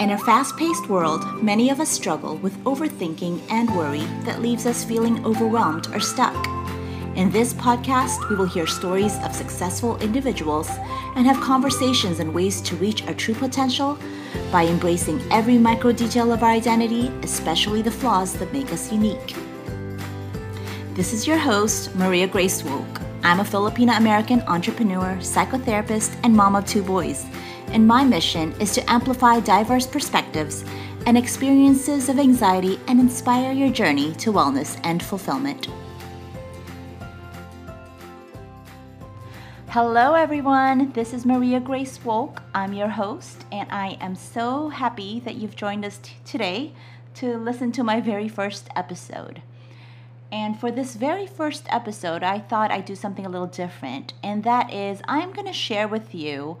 In a fast paced world, many of us struggle with overthinking and worry that leaves us feeling overwhelmed or stuck. In this podcast, we will hear stories of successful individuals and have conversations on ways to reach our true potential by embracing every micro detail of our identity, especially the flaws that make us unique. This is your host, Maria Grace Wolk. I'm a Filipino American entrepreneur, psychotherapist, and mom of two boys and my mission is to amplify diverse perspectives and experiences of anxiety and inspire your journey to wellness and fulfillment. Hello, everyone. This is Maria Grace Wolk. I'm your host, and I am so happy that you've joined us t- today to listen to my very first episode. And for this very first episode, I thought I'd do something a little different, and that is I'm going to share with you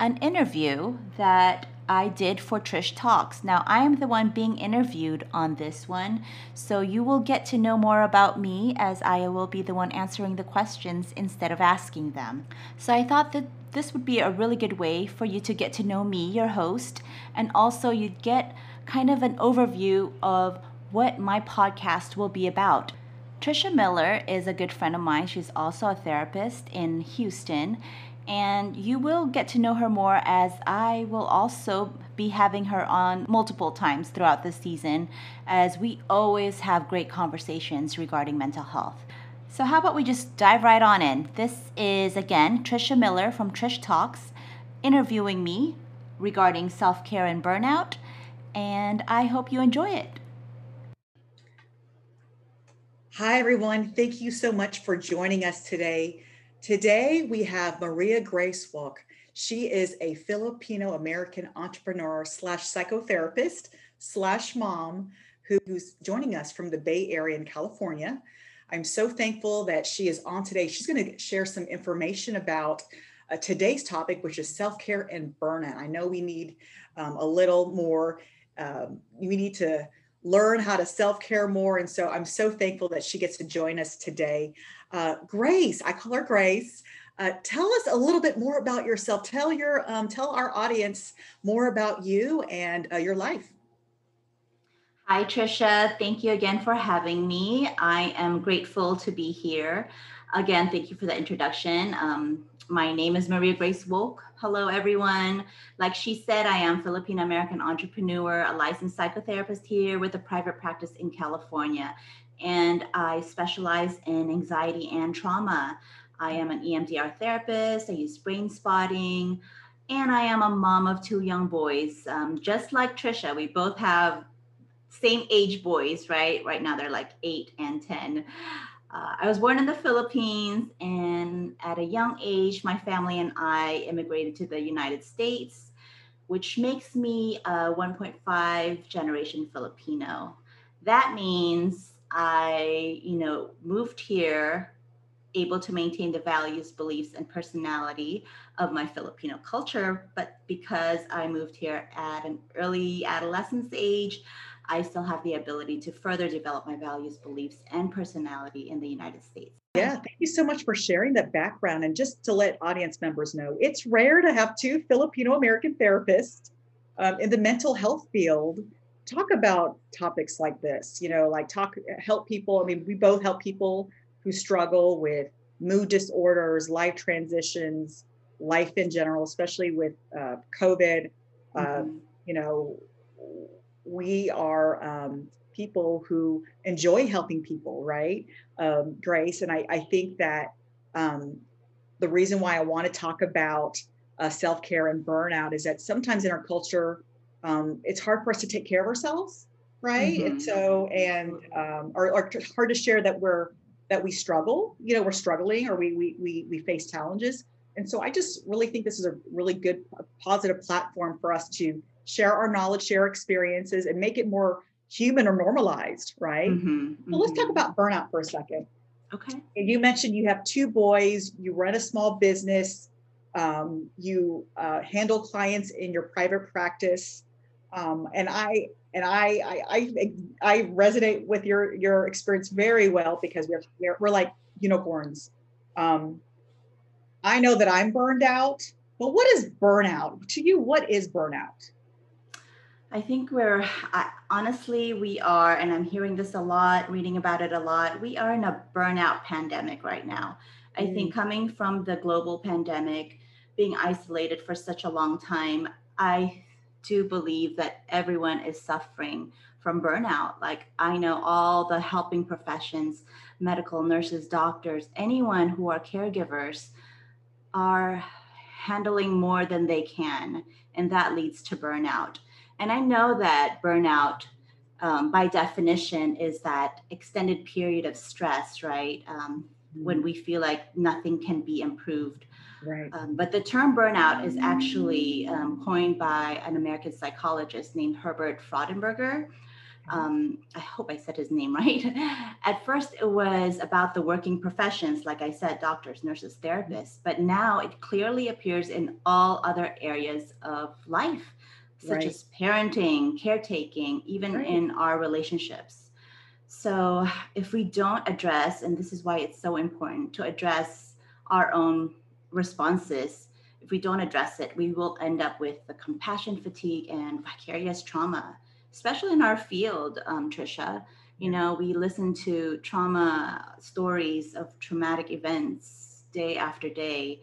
an interview that I did for Trish Talks. Now, I am the one being interviewed on this one, so you will get to know more about me as I will be the one answering the questions instead of asking them. So, I thought that this would be a really good way for you to get to know me, your host, and also you'd get kind of an overview of what my podcast will be about. Trisha Miller is a good friend of mine. She's also a therapist in Houston and you will get to know her more as I will also be having her on multiple times throughout the season, as we always have great conversations regarding mental health. So, how about we just dive right on in? This is again Trisha Miller from Trish Talks interviewing me regarding self care and burnout, and I hope you enjoy it. Hi, everyone. Thank you so much for joining us today. Today we have Maria Grace Wolk. She is a Filipino American entrepreneur slash psychotherapist slash mom who's joining us from the Bay Area in California. I'm so thankful that she is on today. She's going to share some information about uh, today's topic, which is self care and burnout. I know we need um, a little more, um, we need to learn how to self care more. And so I'm so thankful that she gets to join us today. Uh, Grace, I call her Grace. Uh, tell us a little bit more about yourself. Tell your um, tell our audience more about you and uh, your life. Hi, Trisha. Thank you again for having me. I am grateful to be here. Again, thank you for the introduction. Um, my name is Maria Grace Wolk. Hello, everyone. Like she said, I am Filipino American entrepreneur, a licensed psychotherapist here with a private practice in California and I specialize in anxiety and trauma. I am an EMDR therapist, I use brain spotting, and I am a mom of two young boys. Um, just like Trisha, we both have same age boys, right? Right now they're like eight and 10. Uh, I was born in the Philippines, and at a young age, my family and I immigrated to the United States, which makes me a 1.5 generation Filipino. That means I, you know, moved here able to maintain the values, beliefs, and personality of my Filipino culture. But because I moved here at an early adolescence age, I still have the ability to further develop my values, beliefs, and personality in the United States. Yeah, thank you so much for sharing that background. And just to let audience members know, it's rare to have two Filipino American therapists um, in the mental health field talk about topics like this you know like talk help people. I mean we both help people who struggle with mood disorders life transitions life in general especially with uh, covid. Uh, mm-hmm. you know we are um, people who enjoy helping people right? Um, grace and I, I think that um, the reason why i want to talk about uh, self-care and burnout is that sometimes in our culture um, it's hard for us to take care of ourselves right mm-hmm. and so and um, or, or hard to share that we're that we struggle you know we're struggling or we we we, we face challenges and so i just really think this is a really good positive platform for us to share our knowledge share experiences and make it more human or normalized right mm-hmm. well let's talk mm-hmm. about burnout for a second okay you mentioned you have two boys you run a small business um, you uh, handle clients in your private practice um, and I and I, I, I I resonate with your your experience very well because we're we're, we're like unicorns. Um, I know that I'm burned out, but what is burnout to you? What is burnout? I think we're I, honestly, we are, and I'm hearing this a lot, reading about it a lot. We are in a burnout pandemic right now. I mm. think coming from the global pandemic, being isolated for such a long time, I do believe that everyone is suffering from burnout. Like I know all the helping professions, medical nurses, doctors, anyone who are caregivers are handling more than they can, and that leads to burnout. And I know that burnout, um, by definition, is that extended period of stress, right? Um, mm-hmm. When we feel like nothing can be improved. Right. Um, but the term burnout is actually um, coined by an American psychologist named Herbert Freudenberger. Um, I hope I said his name right. At first, it was about the working professions, like I said, doctors, nurses, therapists, but now it clearly appears in all other areas of life such right. as parenting, caretaking, even right. in our relationships. So, if we don't address, and this is why it's so important to address our own responses, if we don't address it, we will end up with the compassion fatigue and vicarious trauma, especially in our field, um, Trisha. You know, we listen to trauma stories of traumatic events day after day,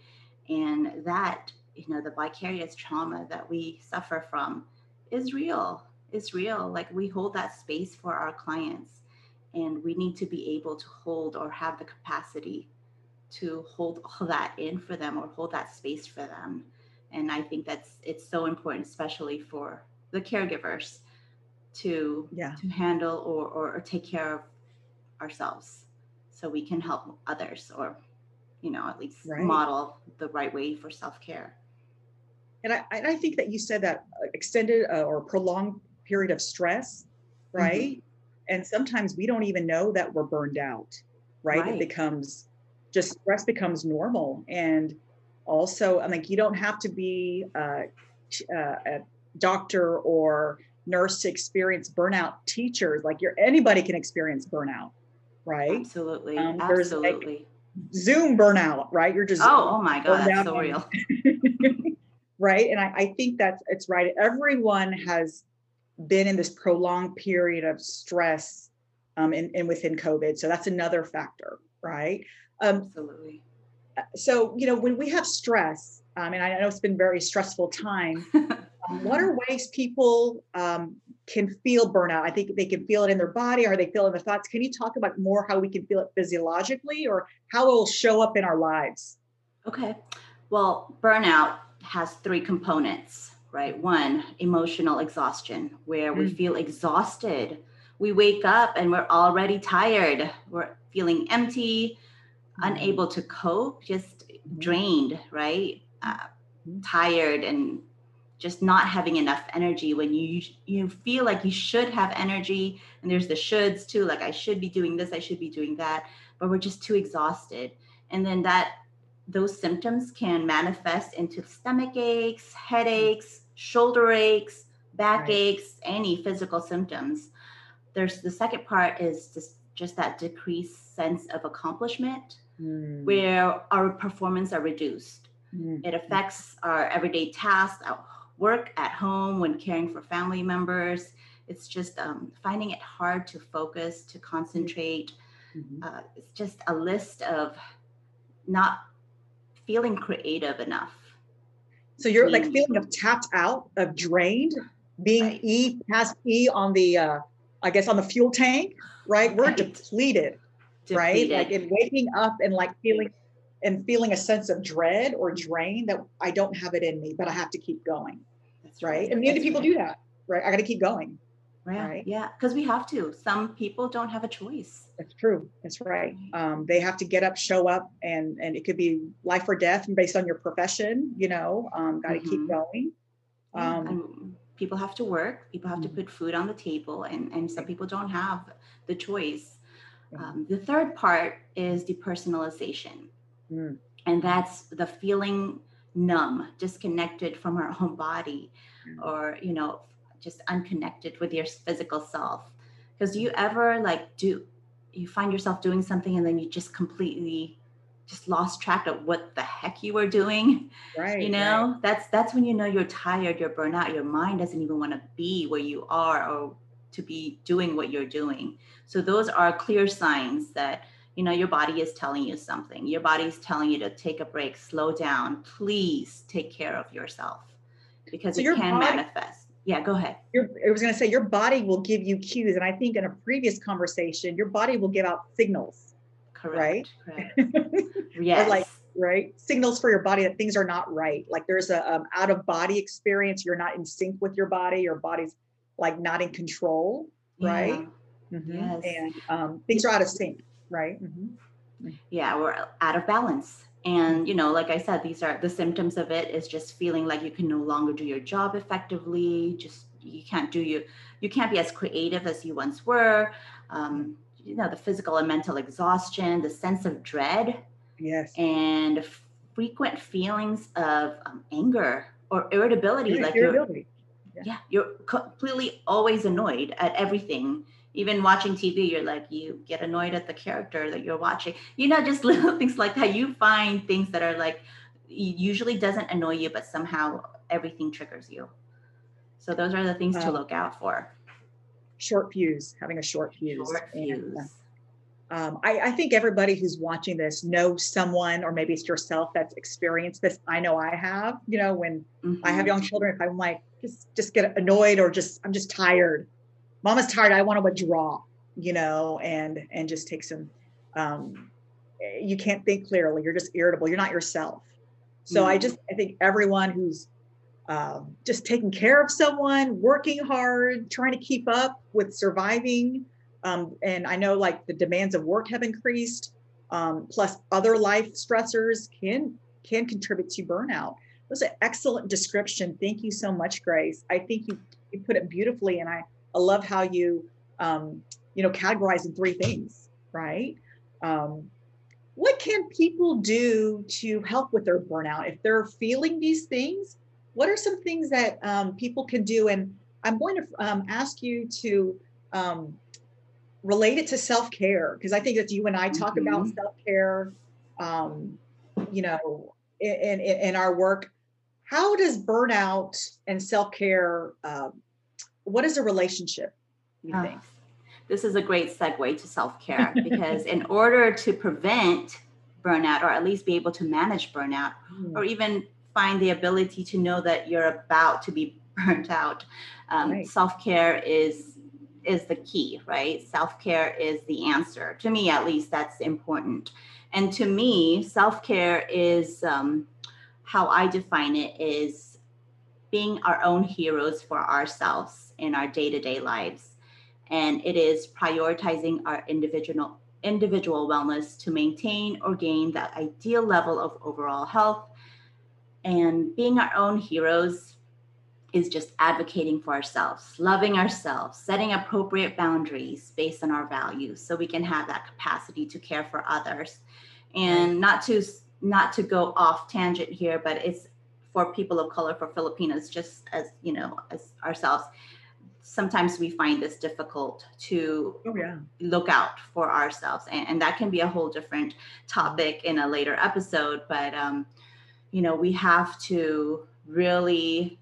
and that you know the vicarious trauma that we suffer from is real is real like we hold that space for our clients and we need to be able to hold or have the capacity to hold all that in for them or hold that space for them and i think that's it's so important especially for the caregivers to yeah. to handle or, or, or take care of ourselves so we can help others or you know at least right. model the right way for self-care and I, and I think that you said that extended uh, or prolonged period of stress, right? Mm-hmm. And sometimes we don't even know that we're burned out, right? right? It becomes just stress becomes normal. And also, I'm like, you don't have to be uh, uh, a doctor or nurse to experience burnout. Teachers, like you're anybody can experience burnout, right? Absolutely. Um, Absolutely. Like Zoom burnout, right? You're just oh, oh my god, that's so real. right? And I, I think that's it's right. Everyone has been in this prolonged period of stress um, and, and within COVID. So that's another factor, right? Um, Absolutely. Uh, so, you know, when we have stress, um, and I know it's been very stressful time, um, what are ways people um, can feel burnout? I think they can feel it in their body or they feel it in their thoughts. Can you talk about more how we can feel it physiologically or how it will show up in our lives? Okay. Well, burnout has three components, right? One, emotional exhaustion, where mm. we feel exhausted. We wake up and we're already tired. We're feeling empty, mm. Unable to cope, just drained, right? Uh, tired and just not having enough energy when you you feel like you should have energy and there's the shoulds too like i should be doing this i should be doing that but we're just too exhausted and then that those symptoms can manifest into stomach aches, headaches, shoulder aches, back right. aches, any physical symptoms. There's the second part is just, just that decreased sense of accomplishment mm. where our performance are reduced. Mm. It affects our everyday tasks our work, at home, when caring for family members. It's just um, finding it hard to focus, to concentrate. Mm-hmm. Uh, it's just a list of not feeling creative enough. So you're like feeling of tapped out, of drained, being right. E past E on the uh I guess on the fuel tank, right? We're right. depleted, depleted, right? Like in waking up and like feeling and feeling a sense of dread or drain that I don't have it in me, but I have to keep going. That's right. right. And many people right. do that, right? I got to keep going. Yeah, right? yeah, because we have to. Some people don't have a choice. That's true. That's right. Um, they have to get up, show up, and and it could be life or death, based on your profession, you know, um, got to mm-hmm. keep going. Um, people have to work. People have mm-hmm. to put food on the table, and and some people don't have the choice. Um, the third part is depersonalization, mm. and that's the feeling numb, disconnected from our own body, mm. or you know just unconnected with your physical self because do you ever like do you find yourself doing something and then you just completely just lost track of what the heck you were doing right you know right. that's that's when you know you're tired you're burnt out your mind doesn't even want to be where you are or to be doing what you're doing so those are clear signs that you know your body is telling you something your body is telling you to take a break slow down please take care of yourself because So it can body- manifest yeah go ahead Your, I was going to say your body will give you cues, and I think in a previous conversation, your body will give out signals, correct correct Or yes like right? Signals for your body that things are not right. Like there's a um, out of body experience. You're not in sync with your body. Your body's like not in control, right? Yeah. Mhm. Yes. And um, things are out of sync, right? Mhm. yeah we're out of balance and you know like i said these are the symptoms of it is just feeling like you can no longer do your job effectively just you can't do you you can't be as creative as you once were um, you know the physical and mental exhaustion the sense of dread Yes. and frequent feelings of um, anger or irritability Right, like you're irritability. Yeah. You're completely always annoyed at everything. Even watching tv you're like you get annoyed at the character that you're watching. You know just little things like that. You find things that are like usually doesn't annoy you but somehow everything triggers you. So those are the things to Um, look out for. Short fuse, having a short fuse. short And, uh, um, I, I think everybody who's watching this knows someone, or maybe it's yourself that's experienced this. I know I have. You know, when I have Mhm. young children, if I'm like just just get annoyed or just I'm just tired. Mama's tired. I want to withdraw. You know, and and just take some. Um, eh, you can't think clearly. You're just irritable. You're not yourself. So I Mm. just I think everyone who's um, just taking care of someone, working hard, trying to keep up with surviving. Um, and I know like the demands of work have increased, um, plus other life stressors can can contribute to burnout. Was an excellent description. Thank you so much, Grace. I think you you put it beautifully, and I I love how you um, you know categorize in three things, right? Um, what can people do to help with their burnout if they're feeling these things? What are some things that um, people can do? And I'm going to um, ask you to um, relate it to self care because I think that you and I talk about Mhm. self care, um, you know, in, in, in our work. How does burnout and self care? Um, what is a relationship? You Ah, think? this is a great segue to self-care because in order to prevent burnout or at least be able to manage burnout Hmm, or even find the ability to know that you're about to be burnt out um, Right. self-care is is the key right self-care is the answer to me at least that's important and to me self-care is um, how i define it is being our own heroes for ourselves in our day-to-day lives. And it is prioritizing our individual individual wellness to maintain or gain that ideal level of overall health. And being our own heroes is just advocating for ourselves loving ourselves setting appropriate boundaries based on our values so we can have that capacity to care for others. And not to not to go off tangent here but it's for people of color for filipinos just as you know as ourselves sometimes we find this difficult to Oh yeah. look out for ourselves and, and that can be a whole different topic in a later episode but um, you know we have to really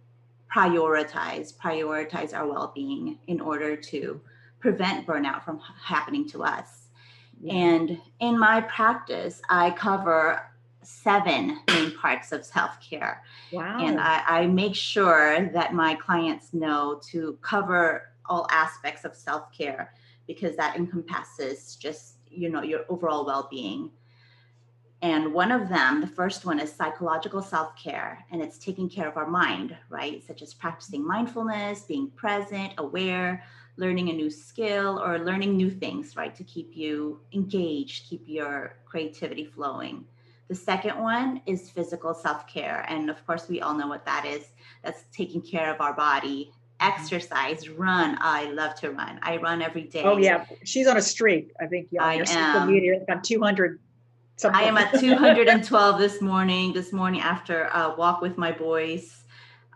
prioritize prioritize our well-being in order to prevent burnout from happening to us Yeah. and in my practice i cover seven main parts of self-care. Wow. and I, I make sure that my clients know to cover all aspects of self-care because that encompasses just you know your overall well-being. And one of them the first one is psychological self-care and it's taking care of our mind right? Such as practicing mindfulness being present aware learning a new skill or learning new things right to keep you engaged keep your creativity flowing the second one is physical self care. And of course, we all know what that is. That's taking care of our body, exercise, run. I love to run. I run every day. Oh yeah, she's on a streak. I think yeah, on I am. media, got 200. Something. I am at 212 this morning. This morning after a walk with my boys,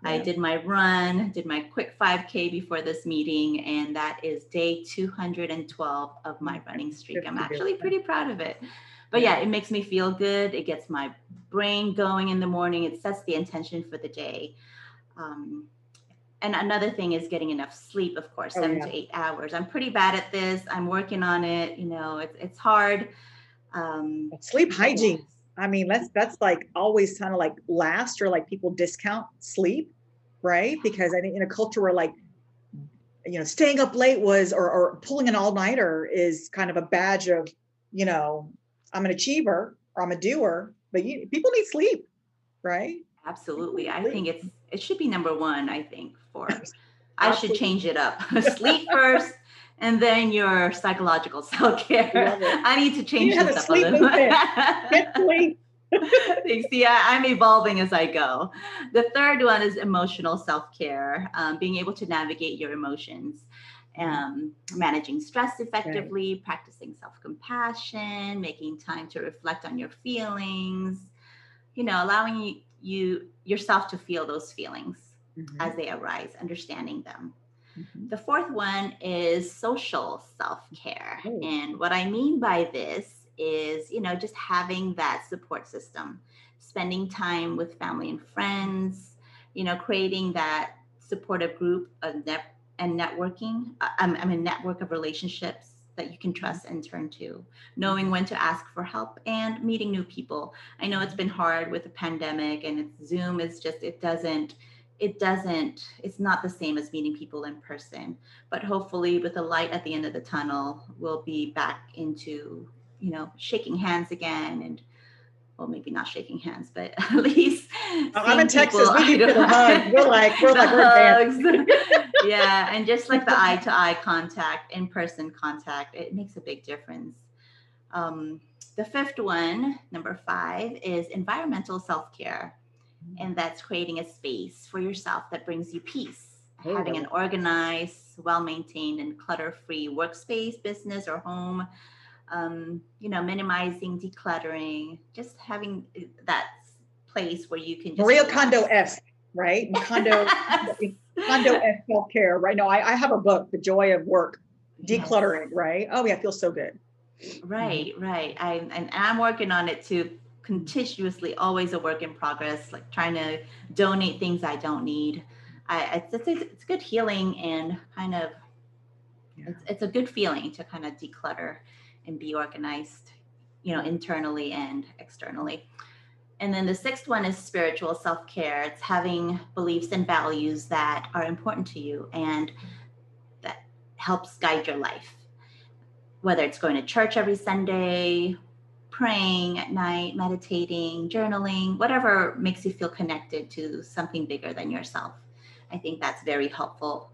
I did my run, did my quick 5K before this meeting, and that is day 212 of my mm-hmm. running streak. I'm Good for you. actually pretty proud of it. But yeah, it makes me feel good. It gets my brain going in the morning. It sets the intention for the day. Um, and another thing is getting enough sleep, of course, oh, seven yeah. to eight hours. I'm pretty bad at this. I'm working on it. You know, it's it's hard. Um, sleep hygiene. I mean, that's that's like always kind of like last or like people discount sleep, right? Because I think in a culture where like you know staying up late was or, or pulling an all-nighter is kind of a badge of you know i'm an achiever or i'm a doer but you, people need sleep right? Absolutely. I think it's it should be number one i think for i should change it up. Sleep first and then your psychological self-care. I need to change this up a little Get sleep. Thanks. Yeah, I'm evolving as I go. The third one is emotional self care, um, being able to navigate your emotions, um, managing stress effectively, right. practicing self compassion, making time to reflect on your feelings, you know, allowing you, you yourself to feel those feelings mm-hmm. as they arise, understanding them. Mm-hmm. The fourth one is social self care. Oh. And what I mean by this is, you know, just having that support system, spending time with family and friends, you know, creating that supportive group of net and networking. Uh, I mean, network of relationships that you can trust and turn to, knowing when to ask for help and meeting new people. I know it's been hard with the pandemic and it's Zoom is just, it doesn't, it doesn't, it's not the same as meeting people in person. But hopefully, with the light at the end of the tunnel, we'll be back into you know, shaking hands again and well, maybe not shaking hands, but at least I'm in Texas. We need to hug. We're like we're like we're yeah, and just like the eye to eye contact, in person contact, it makes a big difference. Um, the fifth one, number five, is environmental self care, mm-hmm. and that's creating a space for yourself that brings you peace. Having an organized, well maintained, and clutter free workspace, business, or home um, you know, minimizing, decluttering, just having uh, that place where you can just Maria Kondo esque, right? Kondo Kondo esque self care, right? No, I, I have a book, The Joy of Work, decluttering, yes. right? Oh yeah, it feels so good. Right, right. I and I'm working on it too continuously always a work in progress like trying to donate things i don't need i it's, it's, it's good healing and kind of yeah. it's, it's a good feeling to kind of declutter and be organized, you know, internally and externally. And then the sixth one is spiritual self care. It's having beliefs and values that are important to you and that helps guide your life. Whether it's going to church every Sunday, praying at night, meditating, journaling, whatever makes you feel connected to something bigger than yourself. I think that's very helpful.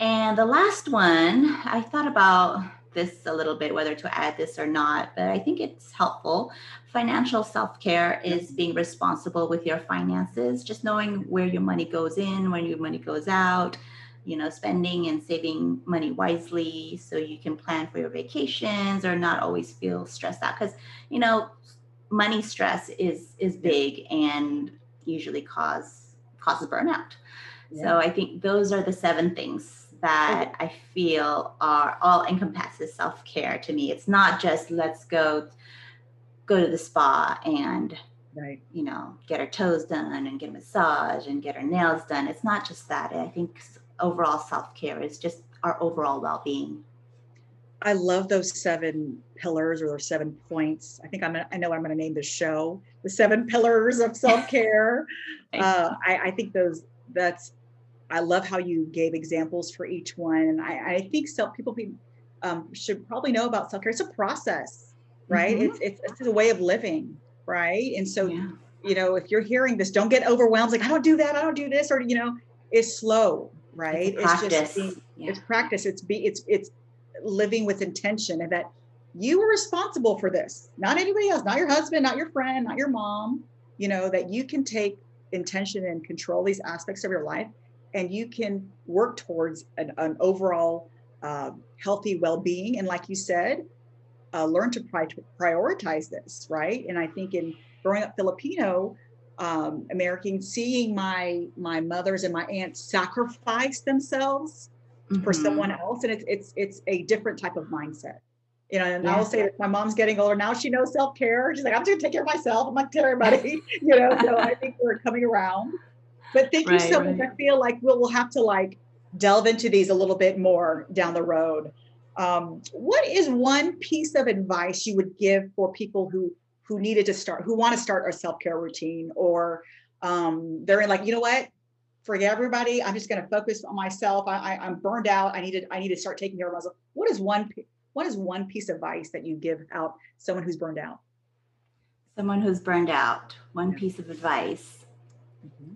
And the last one, I thought about this a little bit, whether to add this or not, but I think it's helpful. Financial self care is being responsible with your finances, just knowing where your money goes in, when your money goes out, you know, spending and saving money wisely so you can plan for your vacations or not always feel stressed out. Because, you know, money stress is is big and usually cause causes burnout. Yeah. So I think those are the seven things that I feel are all encompasses self care to me. It's not just let's go go to the spa and right. you know get our toes done and get a massage and get our nails done. It's not just that. I think overall self care is just our overall well being. I love those seven pillars or those seven points. I think I'm. Gonna, I know I'm going to name the show the seven pillars of self care. uh, I, I think those that's I love how you gave examples for each one. And I, I think so people um, should probably know about self care. It's a process, right? Mm-hmm. It's, it's, it's a way of living, right? And so, yeah. you know, if you're hearing this, don't get overwhelmed. Like I don't do that. I don't do this, or you know, it's slow, right? It's, it's just being, yeah. it's practice. It's be it's it's living with intention, and that you are responsible for this, not anybody else, not your husband, not your friend, not your mom. You know that you can take intention and control these aspects of your life and you can work towards an, an overall uh, healthy well-being and like you said uh, learn to pri- prioritize this right and i think in growing up filipino um, american seeing my my mothers and my aunts sacrifice themselves mm-hmm. for someone else and it's it's it's a different type of mindset You know, and yeah. I will say that my mom's getting older now. She knows self care. She's like, I'm just gonna take care of myself. I'm not tell everybody. you know, so I think we're coming around. But thank right, you so right. much. I feel like we'll, we'll have to like delve into these a little bit more down the road. Um, what is one piece of advice you would give for people who who needed to start, who want to start a self care routine, or um, they're in like, you know what, forget everybody. I'm just going to focus on myself. I, I, am burned out. I need to I need to start taking care of myself. What is one what is one piece of advice that you give out someone who's burned out? Someone who's burned out. One piece of advice. Mm-hmm.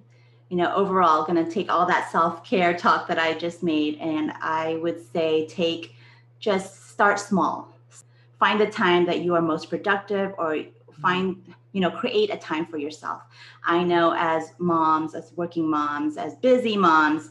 You know, overall, going to take all that self care talk that I just made, and I would say take just start small. Find the time that you are most productive, or find you know create a time for yourself. I know as moms as working moms as busy moms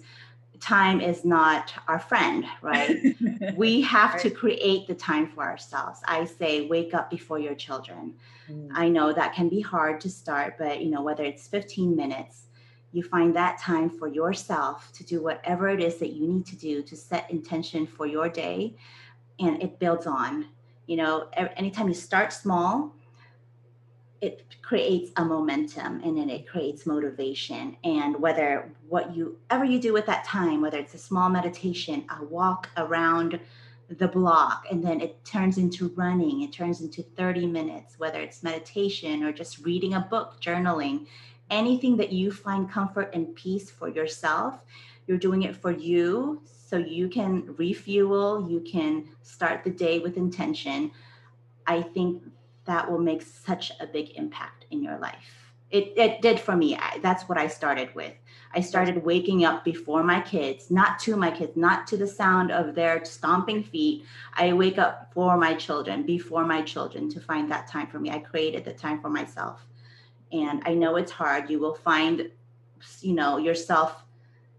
time is not our friend right? We have to create the time for ourselves. I say wake up before your children. Mm. i know that can be hard to start but you know whether it's 15 minutes you find that time for yourself to do whatever it is that you need to do to set intention for your day and it builds on. You know anytime you start small it creates a momentum and then it creates motivation. And whether what you ever you do with that time whether it's a small meditation a walk around the block and then it turns into running it turns into 30 minutes whether it's meditation or just reading a book journaling anything that you find comfort and peace for yourself you're doing it for you so you can refuel you can start the day with intention i think that will make such a big impact in your life. It, it did for me. I, that's what I started with. I started waking up before my kids, not to my kids, not to the sound of their stomping feet. I wake up for my children, before my children, to find that time for me. I created the time for myself. And I know it's hard. You will find, you know, yourself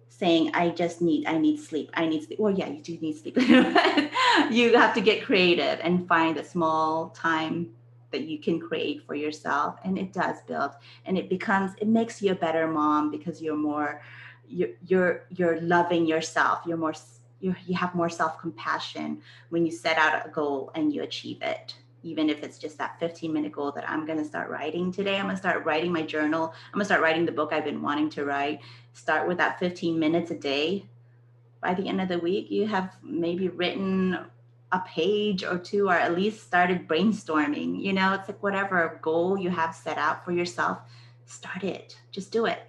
saying, I just need, I need sleep. I need sleep. Well, yeah, you do need sleep. you have to get creative and find a small time that you can create for yourself and it does build and it becomes it makes you a better mom because you're more you're you're, you're loving yourself you're more you you have more self-compassion when you set out a goal and you achieve it even if it's just that 15 minute goal that i'm going to start writing today. I'm going to start writing my journal. I'm going to start writing the book i've been wanting to write. Start with that 15 minutes a day. By the end of the week you have maybe written a page or two or at least started brainstorming you know? It's like whatever goal you have set out for yourself start it. Just do it.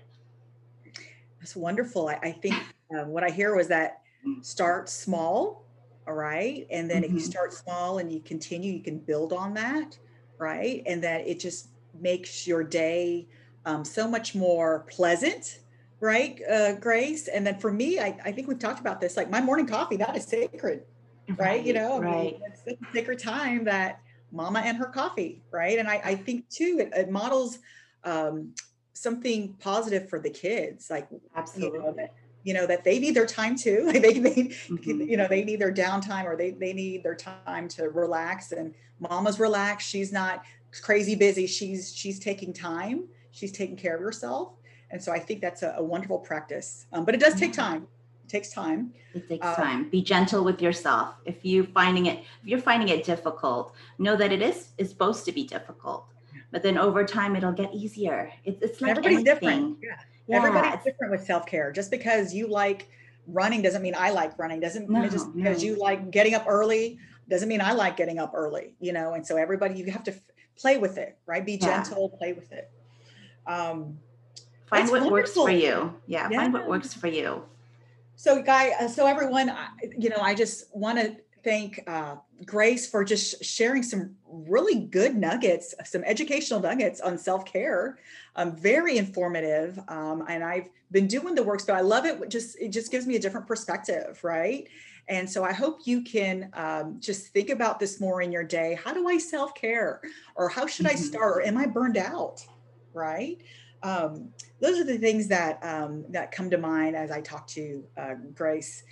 That's wonderful. I, I think um, what i hear was that start small all right and then mm-hmm. if you mm-hmm. start small and you continue you can build on that right and that it just makes your day um, so much more pleasant right uh, grace and then for me I, I think we've talked about this like my morning coffee that is sacred right? right you know, right. I mean, it's a sacred time that mama and her coffee, right? And I, I think too, it, it models um, something positive for the kids, like absolutely. You know, you know that they need their time too they, they mm-hmm. you know they need their downtime or they, they need their time to relax and mama's relaxed she's not crazy busy she's she's taking time she's taking care of herself and so i think that's a, a wonderful practice um, but it does take time it takes time. It takes um, time. Be gentle with yourself. If you finding it, if you're finding it difficult, know that it is is supposed to be difficult. But then over time, it'll get easier. It's it's like everybody's anything. different. Yeah. Yeah. Everybody's different with self care. Just because you like running doesn't mean I like running. Doesn't no, just because no. you like getting up early doesn't mean I like getting up early. You know, and so everybody you have to f- play with it, right? Be gentle, yeah. play with it. Um, find what wonderful. works for you. Yeah, yeah, find what works for you. So, Guy, uh, so everyone, you know, I just want to thank uh, Grace for just sharing some really good nuggets, some educational nuggets on self care. Um, very informative, um, and I've been doing the works, but I love it. Just it just gives me a different perspective, right? And so I hope you can um, just think about this more in your day. How do I self care, or how should I mm-hmm. start, or am I burned out, right? um, those are the things that um, that come to mind as I talk to uh, Grace.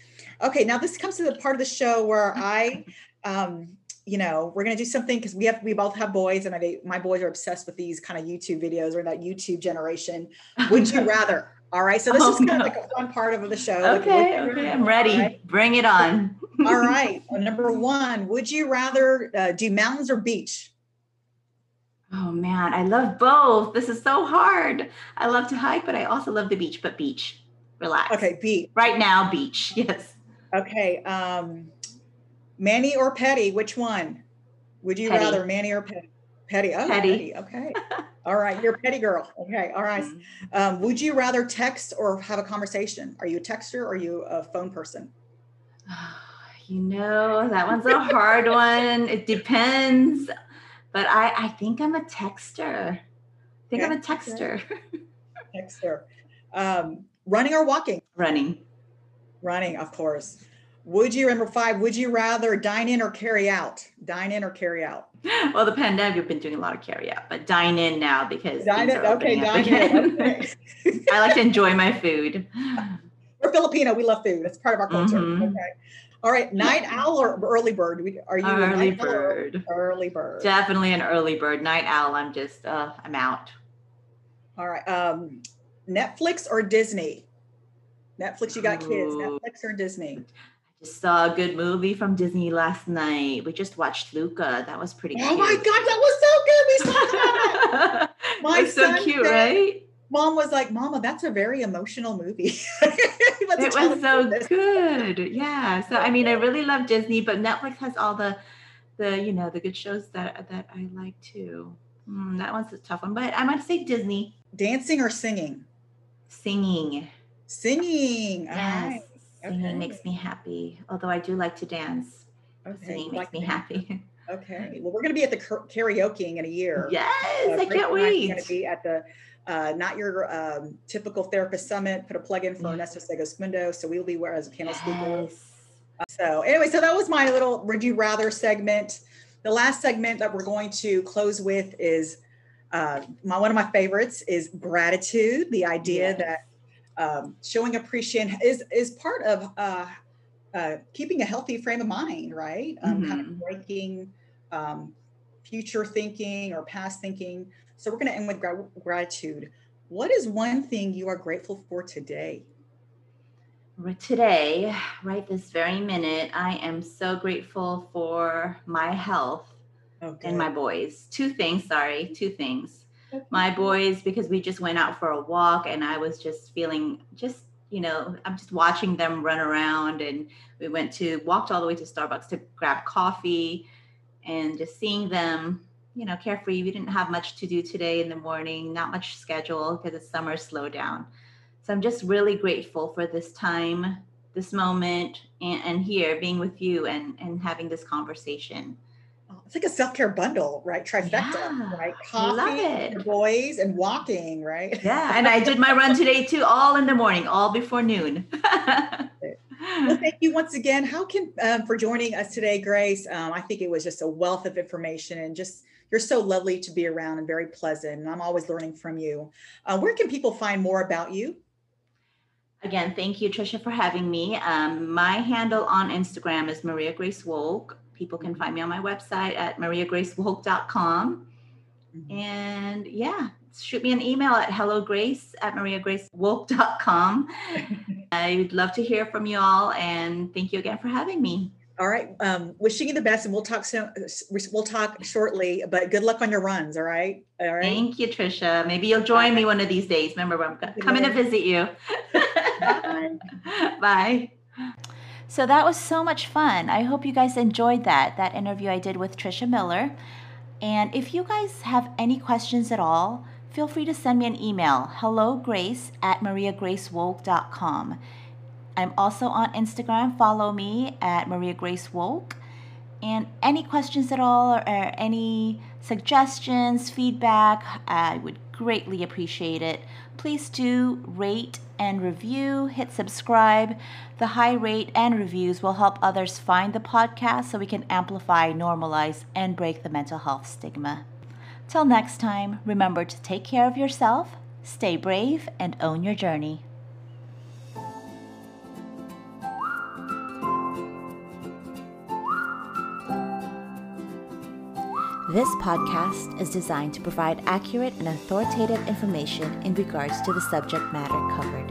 Okay, now this comes to the part of the show where I, um, you know, we're going to do something because we have we both have boys, and I, my boys are obsessed with these kind of YouTube videos or that YouTube generation. Would you rather? All right, so this oh, is kind no. of like a fun part of the show. Okay, okay, I'm ready. Right? Bring it on. All right. Number one, would you rather uh, do mountains or beach? Oh man, I love both. This is so hard. I love to hike, but I also love the beach. But beach, relax. Okay, beach. Right now, beach. Yes. Okay. Um, Mani or Pedi? Which one? Would you Pedi. rather Mani or Pedi? Pedi. Oh, Pedi. Pedi. Okay. All right. You're a petty girl. Okay. All right. Mm-hmm. Um, would you rather text or have a conversation? Are you a texter or are you a phone person? You know, that one's a hard one. It depends. But I, I think I'm a texter. I think I'm a texter. Texter. Um, running or walking? Running. Running, of course. Would you, number five, would you rather dine in or carry out? Dine in or carry out? Well, the pandemic, we've been doing a lot of carry out, but dine in now because Dine in. Okay, dine in. Okay. I like to enjoy my food. We're Filipino. We love food. It's part of our culture. Mhm. Okay. All right. Night owl or early bird? Are you a Early bird. Early bird. Definitely an early bird. Night owl. I'm just, uh, I'm out. All right. Um, Netflix or Disney? Netflix, you got kids. Ooh. Netflix or Disney? Just saw a good movie from Disney last night. We just watched Luca. That was pretty good. Oh my. God, that was so good. We saw that. My so cute, said- right? Mom was like, Mama, that's a very emotional movie. It was so this. good. Yeah. So I mean, I really love Disney, but Netflix has all the, the you know, the good shows that that I like too. Mm, that one's a tough one, but I might say Disney. Dancing or singing? Singing. Singing. Yes. right. Singing Okay. makes me happy. Although I do like to dance. Okay. Singing makes like me happy. Okay. Well, we're going to be at the kar- karaoke in a year. yes, Uh, I can't and I are wait. going to be at the uh, not your um, typical therapist summit. Put a plug in for Yeah. Ernesto Segismundo. So we'll be where as a panel speaker. Yes. So anyway, so that was my little would you rather segment. The last segment that we're going to close with is uh, my one of my favorites is gratitude. The idea Yes. that um, showing appreciation is is part of uh, uh, keeping a healthy frame of mind, right? Um, Kind Mhm. of breaking um, future thinking or past thinking. So we're going to end with gra- gratitude. What is one thing you are grateful for today? Today, right this very minute, I am so grateful for my health Okay. and my boys. Two things, sorry, two things. My boys, because we just went out for a walk and I was just feeling just, you know, I'm just watching them run around and we went to walked all the way to Starbucks to grab coffee and just seeing them, you know, carefree. We didn't have much to do today in the morning, not much schedule because it's summer slowdown. So I'm just really grateful for this time, this moment, and, and here being with you and and having this conversation. It's like a self care bundle, right? Trifecta, Yeah, right? Coffee, it. boys, and walking, right? Yeah, and I did my run today too, all in the morning, all before noon. Well, thank you once again. How can um, for joining us today, Grace? Um, I think it was just a wealth of information, and just you're so lovely to be around and very pleasant. And I'm always learning from you. Uh, where can people find more about you? Again, thank you, Trisha, for having me. Um, my handle on Instagram is Maria Grace Wolk. People can find me on my website at mariagracewolk.com. And yeah, shoot me an email at hellograce at mariagracewolk.com. I'd love to hear from you all. And thank you again for having me. All right. Um, wishing you the best, and we'll talk soon. We'll talk shortly. But good luck on your runs. All right. All right. Thank you, Trisha. Maybe you'll join me one of these days. Remember, I'm coming to visit you. Bye. Bye. So that was so much fun. I hope you guys enjoyed that that interview I did with Trisha Miller. And if you guys have any questions at all, feel free to send me an email hello grace at mariagracewolk.com. I'm also on Instagram. Follow me at Maria Grace Wolk. And any questions at all or, or any suggestions, feedback, I would greatly appreciate it. Please do rate and review, hit subscribe. The high rate and reviews will help others find the podcast so we can amplify, normalize, and break the mental health stigma. Till next time, remember to take care of yourself, stay brave, and own your journey. This podcast is designed to provide accurate and authoritative information in regards to the subject matter covered.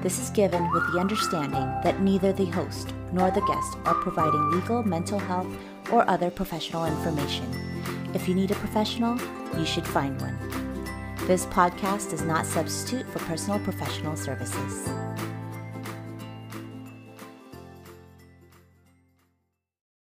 This is given with the understanding that neither the host nor the guest are providing legal, mental health, or other professional information. If you need a professional, you should find one. This podcast does not substitute for personal professional services.